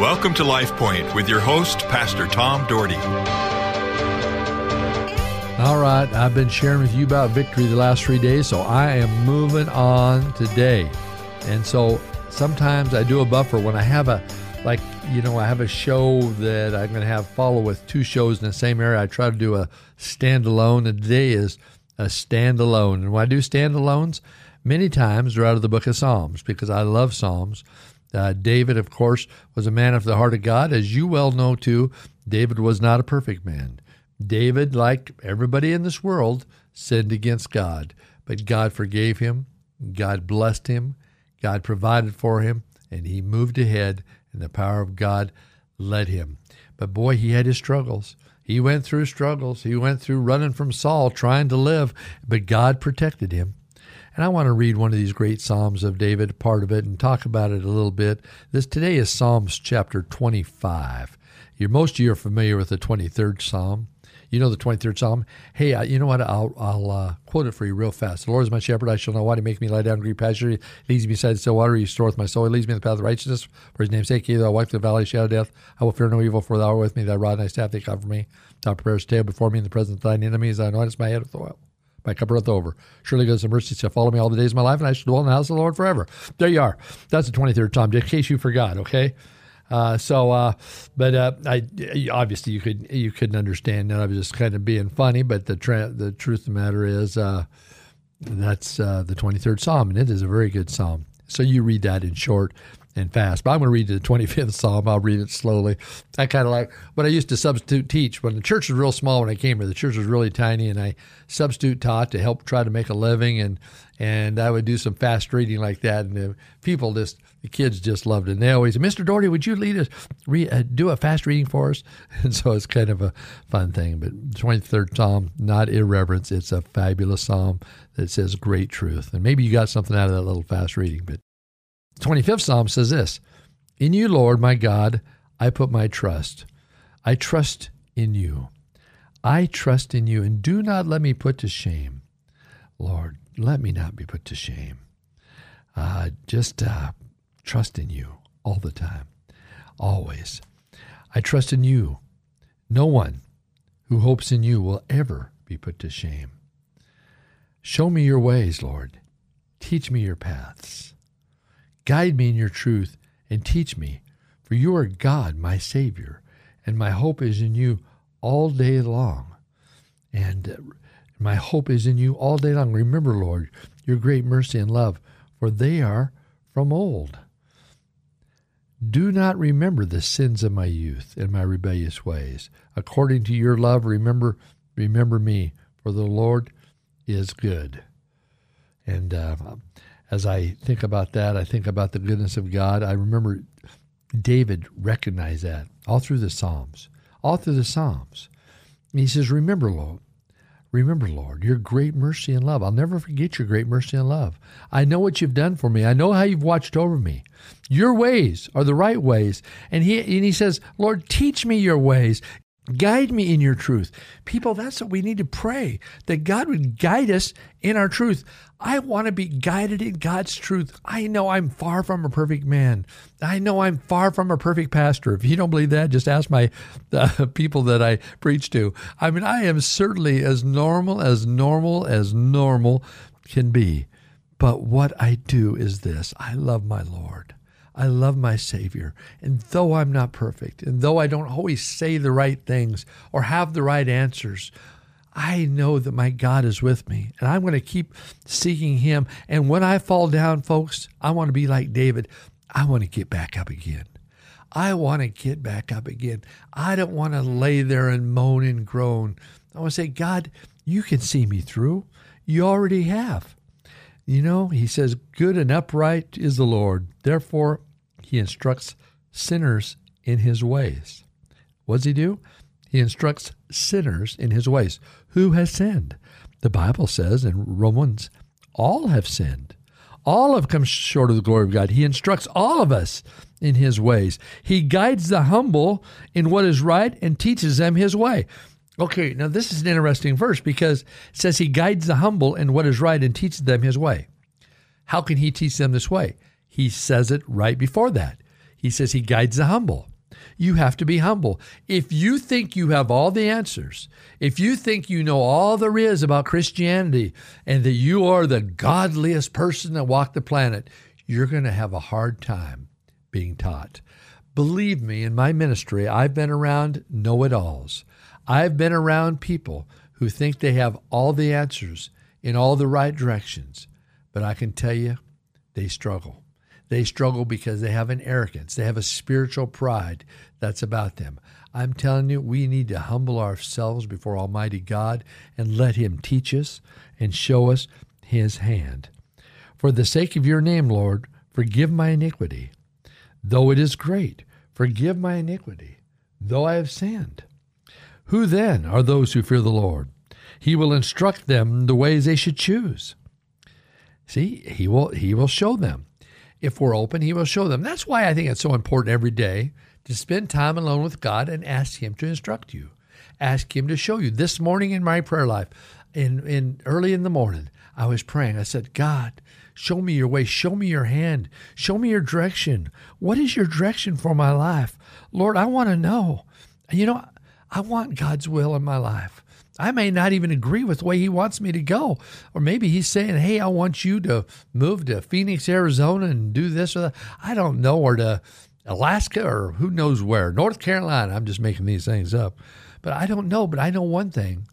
Welcome to Life Point with your host, Pastor Tom Dougherty. All right, I've been sharing with you about victory the last three days, so I am moving on today. And so sometimes I do a buffer when I have a, like, you know, I have a show that I'm going to have follow with two shows in the same area. I try to do a standalone, and today is a standalone. And when I do standalones, many times they're out of the book of Psalms because I love Psalms. Uh, David, of course, was a man of the heart of God. As you well know, too, David was not a perfect man. David, like everybody in this world, sinned against God, but God forgave him, God blessed him, God provided for him, and he moved ahead, and the power of God led him. But boy, he had his struggles. He went through struggles. He went through running from Saul, trying to live, but God protected him. And I want to read one of these great Psalms of David, part of it, and talk about it a little bit. This today is Psalms chapter 25. You're, most of you are familiar with the 23rd Psalm. You know the 23rd Psalm. Hey, uh, you know what? I'll, I'll uh, quote it for you real fast. The Lord is my shepherd. I shall know why. He make me lie down in green pasture. He leads me beside the still water. He restoreth my soul. He leads me in the path of righteousness for his name's sake. Either I walk through the valley of shadow of death. I will fear no evil, for thou art with me. Thy rod and thy staff, they cover me. Thou preparest a table before me in the presence of thine enemies. Thou anointest my head with oil. My cup runneth over. Surely goodness and mercy shall follow me all the days of my life, and I shall dwell in the house of the Lord forever. There you are. That's the 23rd Psalm, in case you forgot, okay? Uh, so, uh, but uh, I obviously you could you couldn't understand that. I was just kind of being funny, but the tra- the truth of the matter is uh, that's uh, the 23rd Psalm, and it is a very good psalm. So you read that in short and fast. But I'm going to read the 25th Psalm. I'll read it slowly. I kind of like what I used to substitute teach when the church was real small. When I came here, the church was really tiny, and I substitute taught to help try to make a living, and and I would do some fast reading like that, and the people just the kids just loved it. And they always, Mr. Dougherty, would you lead us re, uh, do a fast reading for us? And so it's kind of a fun thing. But 23rd Psalm, not irreverence. It's a fabulous psalm that says great truth. And maybe you got something out of that little fast reading, but 25th Psalm says this In you, Lord, my God, I put my trust. I trust in you. I trust in you, and do not let me put to shame. Lord, let me not be put to shame. Uh, just uh, trust in you all the time, always. I trust in you. No one who hopes in you will ever be put to shame. Show me your ways, Lord. Teach me your paths. Guide me in your truth and teach me, for you are God, my Savior, and my hope is in you all day long. And uh, my hope is in you all day long. Remember, Lord, your great mercy and love, for they are from old. Do not remember the sins of my youth and my rebellious ways. According to your love, remember remember me, for the Lord is good. And uh, as I think about that, I think about the goodness of God. I remember David recognized that all through the Psalms, all through the Psalms. he says, Remember, Lord, remember, Lord, your great mercy and love. I'll never forget your great mercy and love. I know what you've done for me. I know how you've watched over me. Your ways are the right ways. And he, and he says, Lord, teach me your ways. Guide me in your truth. People, that's what we need to pray that God would guide us in our truth. I want to be guided in God's truth. I know I'm far from a perfect man. I know I'm far from a perfect pastor. If you don't believe that, just ask my uh, people that I preach to. I mean, I am certainly as normal as normal as normal can be. But what I do is this I love my Lord. I love my Savior. And though I'm not perfect, and though I don't always say the right things or have the right answers, I know that my God is with me and I'm going to keep seeking Him. And when I fall down, folks, I want to be like David. I want to get back up again. I want to get back up again. I don't want to lay there and moan and groan. I want to say, God, you can see me through. You already have. You know, he says, Good and upright is the Lord. Therefore, he instructs sinners in his ways. What does he do? He instructs sinners in his ways. Who has sinned? The Bible says in Romans, all have sinned. All have come short of the glory of God. He instructs all of us in his ways. He guides the humble in what is right and teaches them his way. Okay, now this is an interesting verse because it says he guides the humble in what is right and teaches them his way. How can he teach them this way? He says it right before that. He says he guides the humble. You have to be humble. If you think you have all the answers, if you think you know all there is about Christianity and that you are the godliest person that walked the planet, you're going to have a hard time being taught. Believe me, in my ministry, I've been around know it alls. I've been around people who think they have all the answers in all the right directions. But I can tell you, they struggle. They struggle because they have an arrogance, they have a spiritual pride that's about them. I'm telling you, we need to humble ourselves before Almighty God and let Him teach us and show us His hand. For the sake of your name, Lord, forgive my iniquity. Though it is great, forgive my iniquity, though I have sinned. Who then are those who fear the Lord? He will instruct them the ways they should choose. See, he will he will show them. If we're open, he will show them. That's why I think it's so important every day to spend time alone with God and ask him to instruct you. Ask him to show you. This morning in my prayer life, in, in early in the morning, I was praying. I said, God, show me your way, show me your hand, show me your direction. What is your direction for my life? Lord, I want to know. You know, I want God's will in my life. I may not even agree with the way he wants me to go. Or maybe he's saying, hey, I want you to move to Phoenix, Arizona and do this or that. I don't know, or to Alaska or who knows where, North Carolina. I'm just making these things up. But I don't know. But I know one thing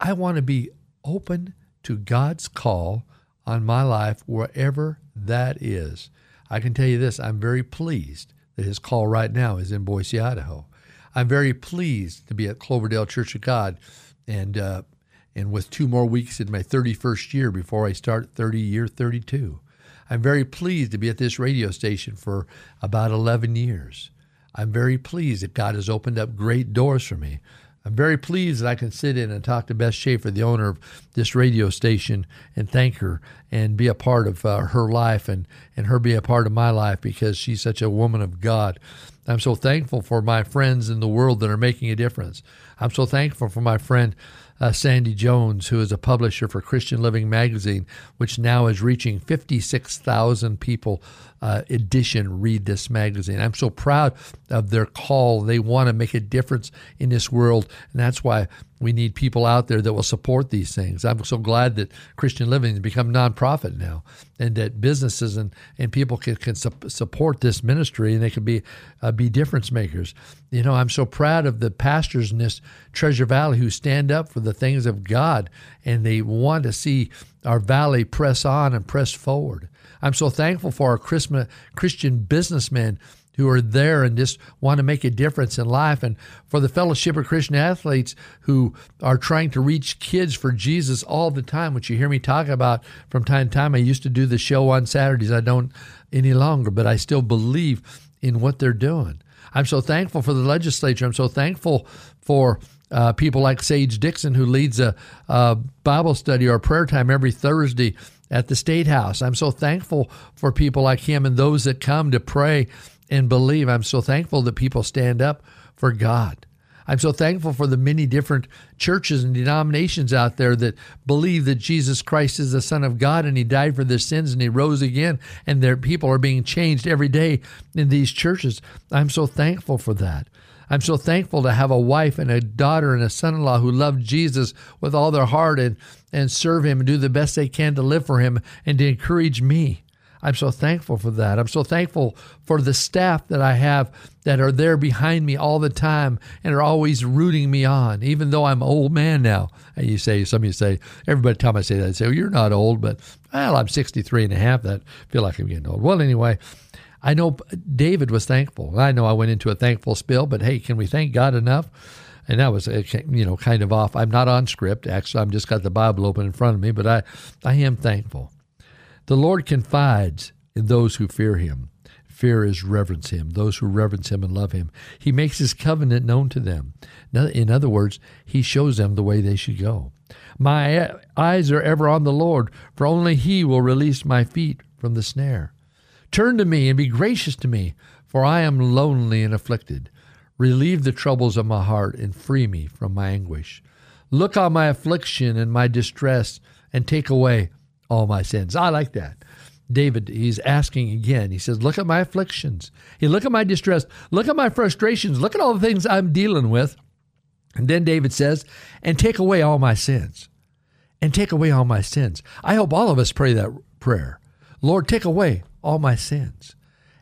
I want to be open to God's call on my life, wherever that is. I can tell you this I'm very pleased that his call right now is in Boise, Idaho. I'm very pleased to be at Cloverdale Church of God and uh, and with two more weeks in my 31st year before I start 30 year 32. I'm very pleased to be at this radio station for about 11 years. I'm very pleased that God has opened up great doors for me. I'm very pleased that I can sit in and talk to Beth Schaefer, the owner of this radio station, and thank her and be a part of uh, her life and, and her be a part of my life because she's such a woman of God. I'm so thankful for my friends in the world that are making a difference. I'm so thankful for my friend uh, Sandy Jones, who is a publisher for Christian Living Magazine, which now is reaching 56,000 people uh, edition read this magazine. I'm so proud of their call. They want to make a difference in this world, and that's why we need people out there that will support these things. I'm so glad that Christian Living has become nonprofit now, and that businesses and, and people can, can su- support this ministry, and they can be uh, be difference makers. You know, I'm so proud of the pastors in this Treasure Valley who stand up for the things of God, and they want to see our valley press on and press forward. I'm so thankful for our Christian businessmen who are there and just want to make a difference in life, and for the Fellowship of Christian Athletes who are trying to reach kids for Jesus all the time, which you hear me talk about from time to time. I used to do the show on Saturdays. I don't any longer, but I still believe in what they're doing. I'm so thankful for the legislature. I'm so thankful for uh, people like Sage Dixon, who leads a, a Bible study or prayer time every Thursday at the State House. I'm so thankful for people like him and those that come to pray and believe. I'm so thankful that people stand up for God. I'm so thankful for the many different churches and denominations out there that believe that Jesus Christ is the Son of God and He died for their sins and He rose again, and their people are being changed every day in these churches. I'm so thankful for that. I'm so thankful to have a wife and a daughter and a son in law who love Jesus with all their heart and, and serve Him and do the best they can to live for Him and to encourage me. I'm so thankful for that. I'm so thankful for the staff that I have that are there behind me all the time and are always rooting me on, even though I'm an old man now. And you say, some of you say, everybody time I say that, they say, well, you're not old, but well, I'm 63 and a half. That feel like I'm getting old. Well, anyway, I know David was thankful. I know I went into a thankful spill, but hey, can we thank God enough? And that was, uh, you know, kind of off. I'm not on script. Actually, I'm just got the Bible open in front of me, but I, I am thankful. The Lord confides in those who fear him. Fear is reverence him, those who reverence him and love him. He makes his covenant known to them. In other words, he shows them the way they should go. My eyes are ever on the Lord, for only he will release my feet from the snare. Turn to me and be gracious to me, for I am lonely and afflicted. Relieve the troubles of my heart and free me from my anguish. Look on my affliction and my distress and take away all my sins. I like that. David, he's asking again. He says, Look at my afflictions. He look at my distress. Look at my frustrations. Look at all the things I'm dealing with. And then David says, And take away all my sins. And take away all my sins. I hope all of us pray that prayer. Lord, take away all my sins.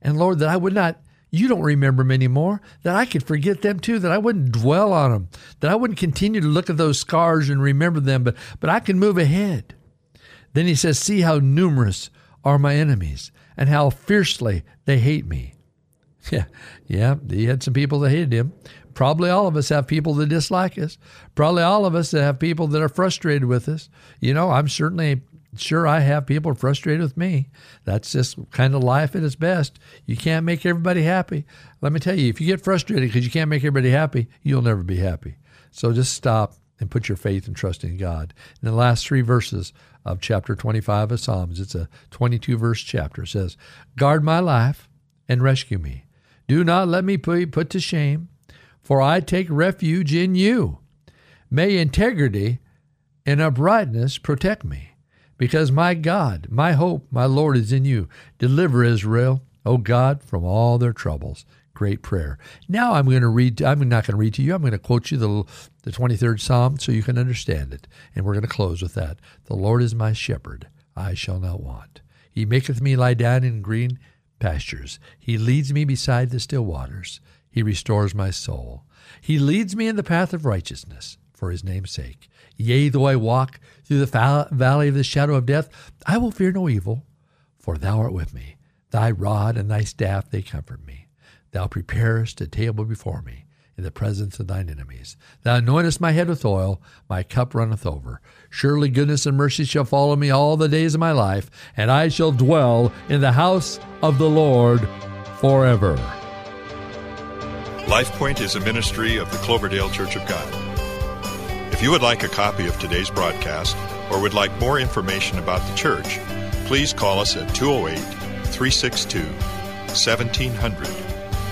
And Lord, that I would not, you don't remember them anymore, that I could forget them too, that I wouldn't dwell on them, that I wouldn't continue to look at those scars and remember them, but, but I can move ahead. Then he says, See how numerous are my enemies and how fiercely they hate me. Yeah, yeah, he had some people that hated him. Probably all of us have people that dislike us. Probably all of us that have people that are frustrated with us. You know, I'm certainly sure I have people frustrated with me. That's just kind of life at its best. You can't make everybody happy. Let me tell you, if you get frustrated because you can't make everybody happy, you'll never be happy. So just stop and put your faith and trust in God. In the last three verses of chapter 25 of Psalms, it's a 22 verse chapter, says, Guard my life and rescue me. Do not let me be put to shame, for I take refuge in you. May integrity and uprightness protect me, because my God, my hope, my Lord is in you. Deliver Israel, O God, from all their troubles great prayer. Now I'm going to read, I'm not going to read to you, I'm going to quote you the, the 23rd Psalm so you can understand it. And we're going to close with that. The Lord is my shepherd, I shall not want. He maketh me lie down in green pastures. He leads me beside the still waters. He restores my soul. He leads me in the path of righteousness for his name's sake. Yea, though I walk through the valley of the shadow of death, I will fear no evil, for thou art with me. Thy rod and thy staff, they comfort me. Thou preparest a table before me in the presence of thine enemies. Thou anointest my head with oil, my cup runneth over. Surely goodness and mercy shall follow me all the days of my life, and I shall dwell in the house of the Lord forever. LifePoint is a ministry of the Cloverdale Church of God. If you would like a copy of today's broadcast or would like more information about the church, please call us at 208 362 1700